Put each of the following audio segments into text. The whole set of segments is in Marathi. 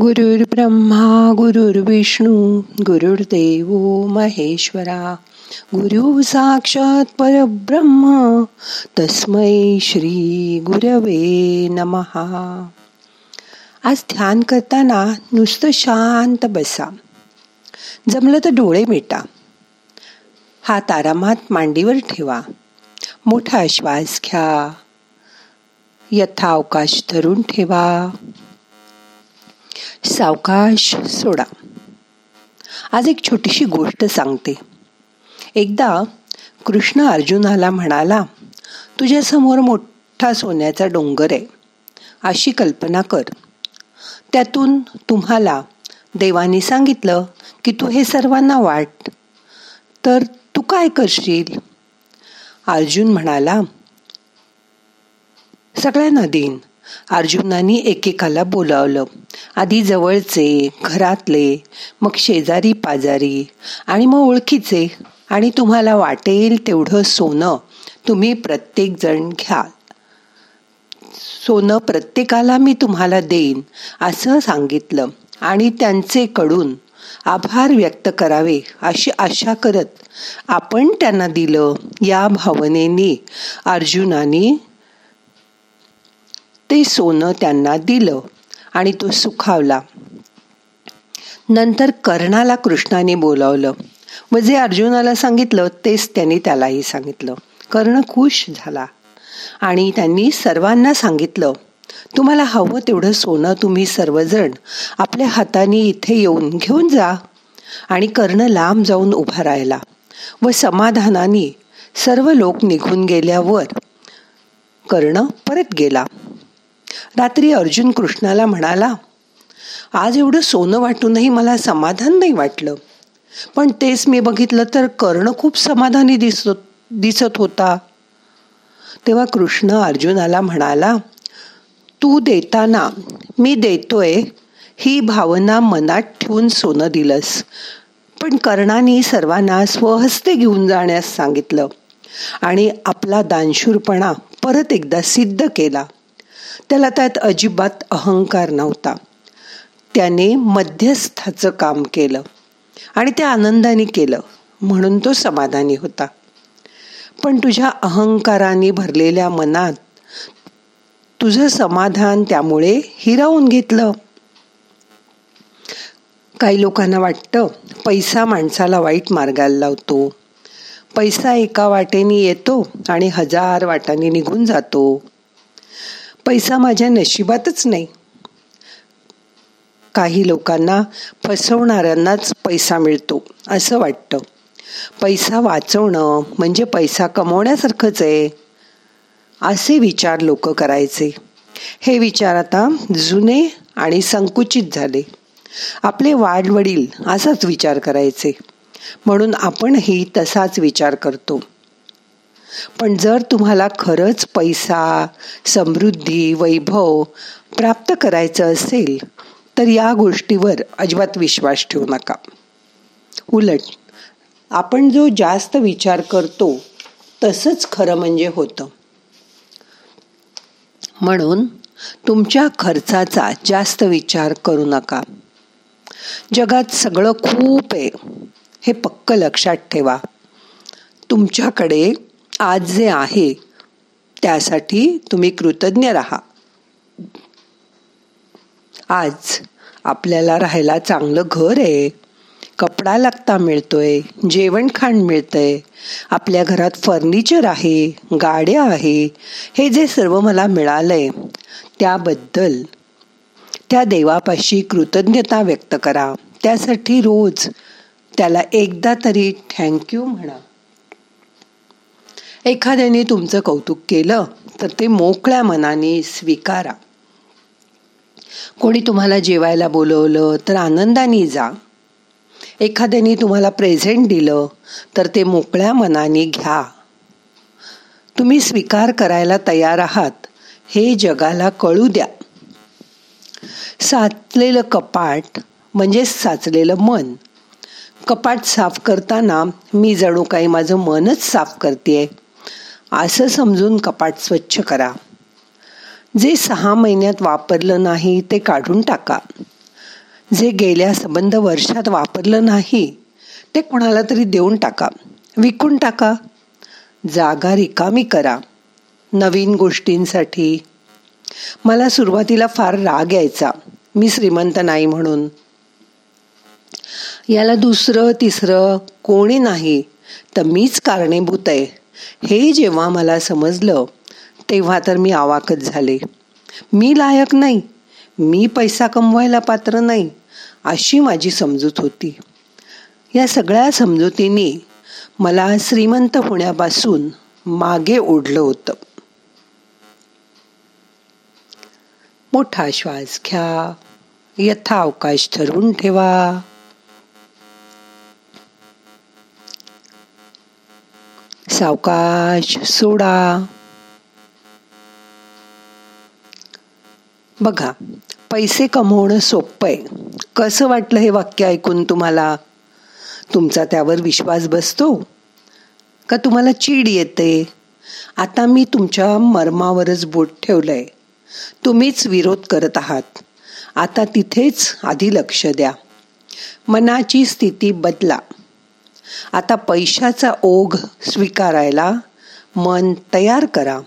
ब्रह्मा गुरुर्विष्णू गुरुर्देव महेश्वरा गुरु साक्षात परब्रह्म तस्मै श्री गुरवे नमहा आज ध्यान करताना नुसतं शांत बसा जमलं तर डोळे मिटा हात आरामात मांडीवर ठेवा मोठा श्वास घ्या यथावकाश धरून ठेवा सावकाश सोडा. आज एक छोटीशी गोष्ट सांगते. एकदा कृष्ण अर्जुनाला म्हणाला तुझ्यासमोर मोठा सोन्याचा डोंगर आहे. अशी कल्पना कर. त्यातून तुम्हाला देवानी सांगितलं की तू हे सर्वांना वाट. तर तू काय करशील? अर्जुन म्हणाला सगळ्यांना देईन. अर्जुनानी एकेकाला बोलावलं. आधी जवळचे घरातले मग शेजारी पाजारी. आणि मग ओळखीचे. आणि तुम्हाला वाटेल तेवढं सोनं तुम्ही प्रत्येक जण घ्या सोनं प्रत्येकाला मी तुम्हाला देईन असं सांगितलं. आणि त्यांचे कडून आभार व्यक्त करावे अशी आशा करत आपण त्यांना दिलं. या भावनेने अर्जुनाने ते सोनं त्यांना दिलं आणि तो सुखावला. नंतर कर्णाला कृष्णाने बोलावलं. व जे अर्जुनाला सांगितलं तेच त्यांनी त्यालाही सांगितलं. कर्ण खुश झाला आणि त्यांनी सर्वांना सांगितलं तुम्हाला हवं तेवढं सोनं तुम्ही सर्वजण आपल्या हाताने इथे येऊन घेऊन जा. आणि कर्ण लांब जाऊन उभा राहिला व समाधानाने सर्व लोक निघून गेल्यावर कर्ण परत गेला. रात्री अर्जुन कृष्णाला म्हणाला आज एवढं सोनं वाटूनही मला समाधान नाही वाटलं. पण तेच मी बघितलं तर कर्ण खूप समाधानी दिसत दिसत होता. तेव्हा कृष्ण अर्जुनाला म्हणाला तू देताना मी देतोय ही भावना मनात ठेवून सोनं दिलंस. पण कर्णाने सर्वांना स्वहस्ते घेऊन जाण्यास सांगितलं आणि आपला दानशूरपणा परत एकदा सिद्ध केला. त्याला त्यात अजिबात अहंकार नव्हता. त्याने मध्यस्थाचं काम केलं आणि ते आनंदाने केलं म्हणून तो समाधानी होता. पण तुझ्या अहंकाराने भरलेल्या मनात तुझं समाधान त्यामुळे हिरावून घेतलं. काही लोकांना वाटतं पैसा माणसाला वाईट मार्गाला लावतो. पैसा एका वाटेने येतो आणि हजार वाटाने निघून जातो. पैसा माझ्या नशिबातच नाही. काही लोकांना फसवणाऱ्यांनाच पैसा मिळतो असं वाटतं. पैसा वाचवणं म्हणजे पैसा कमवण्यासारखंच आहे असे विचार लोक करायचे. हे विचार आता जुने आणि संकुचित झाले. आपले वाडवडील असाच विचार करायचे. म्हणून आपणही तसाच विचार करतो. पण जर तुम्हाला खरंच पैसा समृद्धी वैभव प्राप्त करायचं असेल तर या गोष्टीवर अजिबात विश्वास ठेवू नका. उलट आपण जो जास्त विचार करतो तसंच खरं म्हणजे होतं. म्हणून तुमच्या खर्चाचा जास्त विचार करू नका. जगात सगळं खूप आहे. हे पक्क लक्षात ठेवा. तुमच्याकडे आज जे आहे त्यासाठी तुम्ही कृतज्ञ राहा. आज आपल्याला राहायला चांगलं घर आहे. कपडा लागता मिळतोय जेवण खाण मिळतंय. आपल्या घरात फर्निचर आहे गाड्या आहे. हे जे सर्व मला मिळालंय त्याबद्दल त्या देवापाशी कृतज्ञता व्यक्त करा. त्यासाठी रोज त्याला एकदा तरी थँक्यू म्हणा. एखाद्याने तुमचं कौतुक केलं तर ते मोकळ्या मनाने स्वीकारा. कोणी तुम्हाला जेवायला बोलवलं तर आनंदाने जा. एखाद्याने तुम्हाला प्रेझेंट दिलं तर ते मोकळ्या मनाने घ्या. तुम्ही स्वीकार करायला तयार आहात हे जगाला कळू द्या. साचलेलं कपाट म्हणजे साचलेलं मन. कपाट साफ करताना मी जणू काही माझं मनच साफ करते असं समजून कपाट स्वच्छ करा. जे सहा महिन्यात वापरलं नाही ते काढून टाका. जे गेल्या संबंध वर्षात वापरलं नाही ते कोणाला तरी देऊन टाका. विकून टाका. जागा रिकामी करा. नवीन गोष्टींसाठी. मला सुरुवातीला फार राग यायचा. मी श्रीमंत नाही म्हणून. याला दुसरं तिसरं कोणी नाही तर मीच कारणीभूत आहे. हे जेव्हा मला समजलं तेव्हा तर मी आवाकच झाले. मी लायक नाही मी पैसा कमवायला पात्र नाही अशी माझी समजूत होती. या सगळ्या समजुतीने मला श्रीमंत होण्यापासून मागे ओढलं होतं. मोठा श्वास घ्या यथा अवकाश ठरवून ठेवा. सावकाश सोडा. बघा पैसे कमवणं सोपं आहे कसं वाटलं हे वाक्य ऐकून तुम्हाला? तुमचा त्यावर विश्वास बसतो? का तुम्हाला चीड येते? आता मी तुमच्या मर्मावरच बोट ठेवलं आहे तुम्हीच विरोध करत आहात. आता तिथेच आधी लक्ष द्या. मनाची स्थिती बदला. आता पैशाचा ओघ स्वीकारायला मन तयार करा.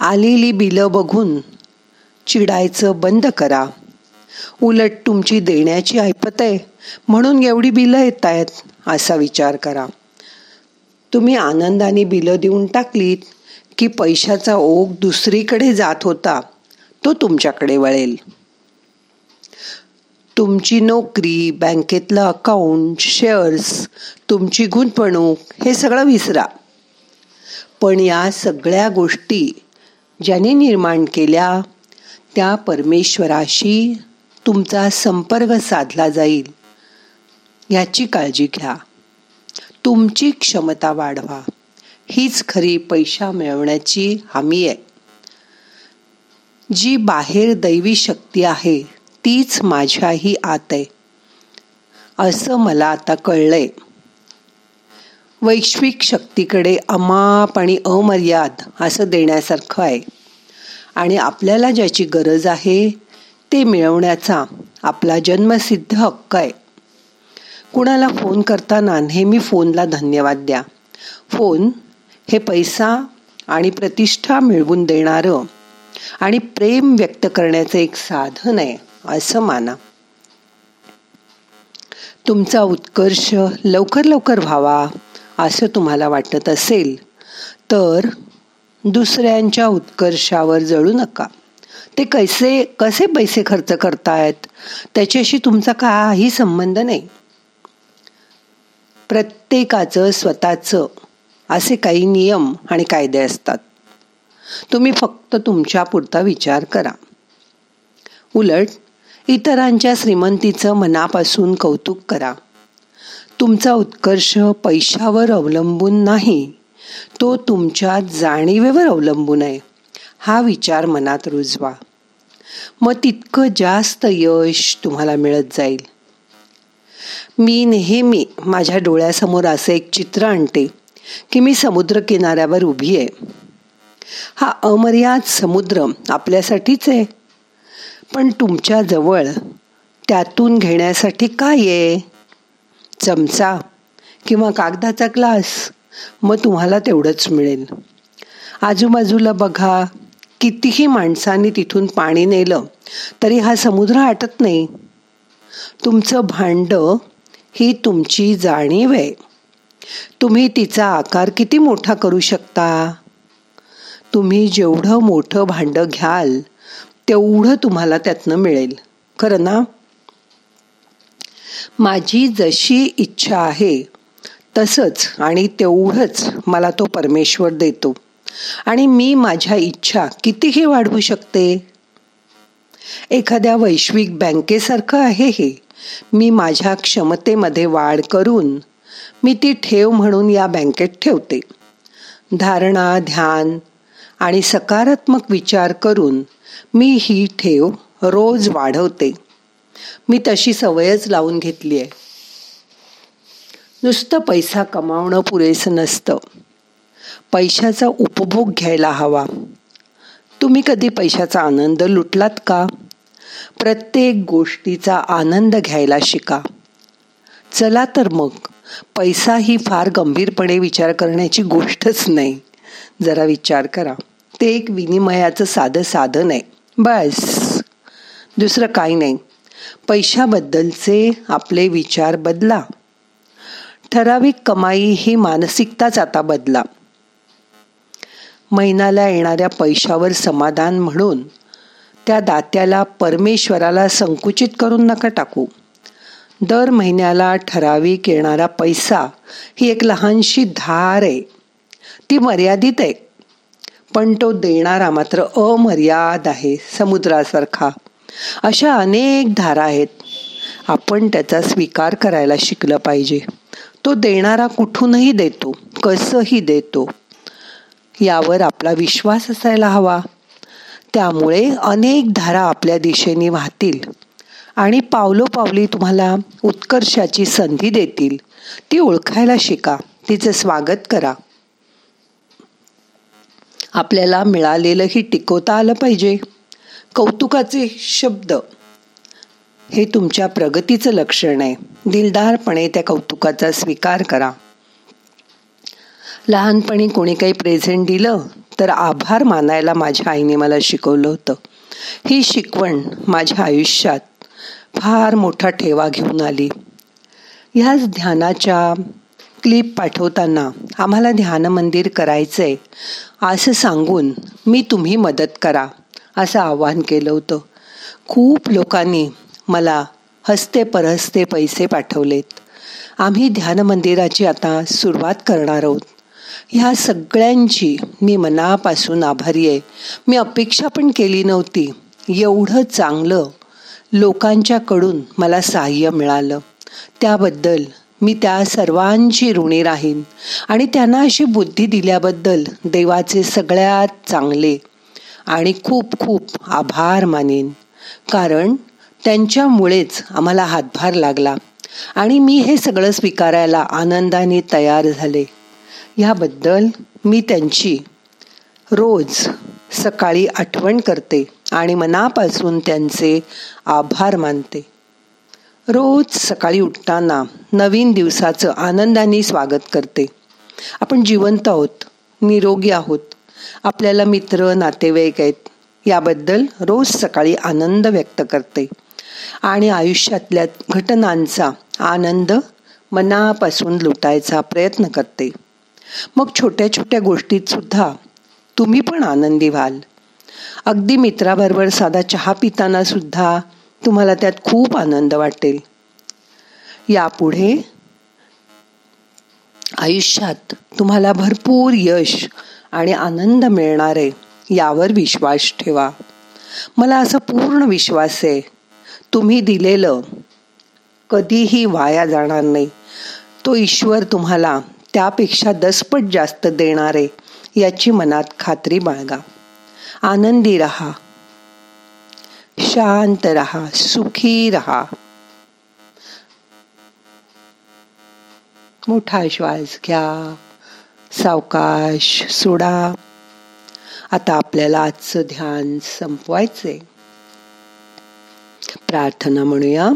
आलेली बिलं बघून चिडायचं बंद करा. उलट तुमची देण्याची ऐपत आहे म्हणून एवढी बिलं येत आहेत असा विचार करा. तुम्ही आनंदाने बिलं देऊन टाकलीत की पैशाचा ओघ दुसरीकडे जात होता तो तुमच्याकडे वळेल. तुमची नोकरी बँकेतलं अकाउंट शेअर्स तुमची गुंतवणूक हे सगळं विसरा. पण या सगळ्या गोष्टी ज्याने निर्माण केल्या त्या परमेश्वराशी तुमचा संपर्क साधला जाईल. याची काळजी घ्या. तुमची क्षमता वाढवा. हीच खरी पैसा मिळवण्याची हमी आहे. जी बाहेर दैवी शक्ती आहे तीच माझ्याही आत आहे. असं मला आता कळलंय. वैश्विक शक्तीकडे अमाप आणि अमर्याद असं देण्यासारखं आहे. आणि आपल्याला ज्याची गरज आहे ते मिळवण्याचा आपला जन्मसिद्ध हक्क आहे. कुणाला फोन करताना नेहमी फोनला धन्यवाद द्या. फोन हे पैसा आणि प्रतिष्ठा मिळवून देणारं आणि प्रेम व्यक्त करण्याचं एक साधन आहे. असं माना. तुमचा उत्कर्ष लवकर लवकर व्हावा असं तुम्हाला वाटत असेल तर दुसऱ्यांच्या उत्कर्षावर जळू नका. ते कैसे कसे पैसे खर्च करतायत त्याच्याशी तुमचा काही संबंध नाही. प्रत्येकाचं स्वतःचं असे काही नियम आणि कायदे असतात. तुम्ही फक्त तुमच्या पुरता विचार करा. उलट इतरांच्या श्रीमंतीचं मनापासून कौतुक करा. तुमचा उत्कर्ष पैशावर अवलंबून नाही. तो तुमच्या जाणीवेवर अवलंबून आहे. हा विचार मनात रुजवा. मग तितकं जास्त यश तुम्हाला मिळत जाईल. मी नेहमी माझ्या डोळ्यासमोर असं एक चित्र आणते की मी समुद्र किनाऱ्यावर उभी आहे. हा अमर्याद समुद्र आपल्यासाठीच आहे. पण तुमच्या जवळ त्यातून घेण्यासाठी काय आहे? चमचा किंवा कागदाचा ग्लास? मग तुम्हाला तेवढंच मिळेल. आजूबाजूला बघा कितीही माणसांनी तिथून पाणी नेलं तरी हा समुद्र आटत नाही. तुमचं भांडं ही तुमची जाणीव आहे. तुम्ही तिचा आकार किती मोठा करू शकता? तुम्ही जेवढं मोठं भांडं घ्याल तेवढं तुम्हाला त्यातनं मिळेल. खरं ना? माझी जशी इच्छा आहे तसंच आणि तेवढंच मला तो परमेश्वर देतो. आणि मी माझ्या इच्छा कितीही वाढवू शकते? एखाद्या वैश्विक बँकेसारखं आहे हे. मी माझ्या क्षमतेमध्ये वाढ करून मी ती ठेव म्हणून या बँकेत ठेवते. धारणा ध्यान आणि सकारात्मक विचार करून मी ही ठेव रोज वाढवते. मी तशी सवयच लावून घेतली आहे. नुसतं पैसा कमावणं पुरेसं नसतं. पैशाचा उपभोग घ्यायला हवा. तुम्ही कधी पैशाचा आनंद लुटलात का? प्रत्येक गोष्टीचा आनंद घ्यायला शिका. चला तर मग पैसा ही फार गंभीरपणे विचार करण्याची गोष्टच नाही. जरा विचार करा. ते एक विनिमयाचं साधं साधन आहे. बस. दुसरं काही नाही. पैशाबद्दलचे आपले विचार बदला. ठराविक कमाई ही मानसिकताच आता बदला. महिन्याला येणाऱ्या पैशावर समाधान म्हणून त्या दात्याला परमेश्वराला संकुचित करून नका टाकू. दर महिन्याला ठराविक येणारा पैसा ही एक लहानशी धार आहे. ती मर्यादित आहे. पण तो देणारा मात्र अमर्याद आहे समुद्रासारखा. अशा अनेक धारा आहेत. आपण त्याचा स्वीकार करायला शिकलं पाहिजे. तो देणारा कुठूनही देतो कसंही देतो यावर आपला विश्वास असायला हवा. त्यामुळे अनेक धारा आपल्या दिशेने वाहतील. आणि पावलोपावली तुम्हाला उत्कर्षाची संधी देतील. ती ओळखायला शिका. तिचं स्वागत करा. आपल्याला मिळालेलंही टिकवता आलं पाहिजे. कौतुकाचे शब्द. हे तुमच्या प्रगतीचं लक्षण आहे. दिलदारपणे त्या कौतुकाचा स्वीकार करा. लहानपणी कोणी काही प्रेझेंट दिलं तर आभार मानायला माझ्या आईने मला शिकवलं होतं. ही शिकवण माझ्या आयुष्यात फार मोठा ठेवा घेऊन आली. ह्याच ध्यानाच्या क्लिप पाठवताना आम्हाला ध्यान मंदिर करायचंय. असं सांगून मी तुम्ही मदत करा असं आवाहन केलं होतं. खूप लोकांनी मला हस्ते परहस्ते पैसे पाठवलेत. आम्ही ध्यान मंदिराची आता सुरुवात करणार आहोत. ह्या सगळ्यांची मी मनापासून आभारी आहे. मी अपेक्षा पण केली नव्हती. एवढं चांगलं लोकांच्याकडून मला सहाय्य मिळालं. त्याबद्दल मी त्या सर्वांची ऋणी राहीन. आणि त्यांना अशी बुद्धी दिल्याबद्दल देवाचे सगळ्यात चांगले आणि खूप खूप आभार मानेन. कारण त्यांच्यामुळेच आम्हाला हातभार लागला आणि मी हे सगळं स्वीकारायला आनंदाने तयार झाले. ह्याबद्दल मी त्यांची रोज सकाळी आठवण करते आणि मनापासून त्यांचे आभार मानते. रोज सकाळी उठताना नवीन दिवसाचं आनंदाने स्वागत करते. आपण जिवंत आहोत निरोगी आहोत. आपल्याला मित्र नातेवाईक आहेत. याबद्दल रोज सकाळी आनंद व्यक्त करते. आणि आयुष्यातल्या घटनांचा आनंद मनापासून लुटायचा प्रयत्न करते. मग छोट्या छोट्या गोष्टीत सुद्धा तुम्ही पण आनंदी व्हाल. अगदी मित्राबरोबर साधा चहा पिताना सुद्धा तुम्हाला त्यात खूप आनंद वाटेल. यापुढे आयुष्यात तुम्हाला भरपूर यश आणि आनंद मिळणार आहे यावर विश्वास ठेवा. मला असा पूर्ण विश्वास आहे. तुम्ही दिलेलं कधीही वाया जाणार नाही. तो ईश्वर तुम्हाला त्यापेक्षा दसपट जास्त देणारे याची मनात खात्री बाळगा. आनंदी रहा. शांत रहा सुखी रहा मोठा श्वास घ्या सावकाश सोडा. आता आपल्याला आजचं ध्यान संपवायचे प्रार्थना म्हणूया.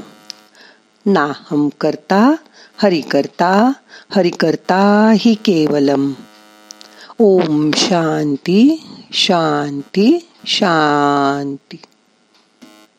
नाहम करता हरि करता हरि करता ही केवलम. ओम शांती शांती शांती.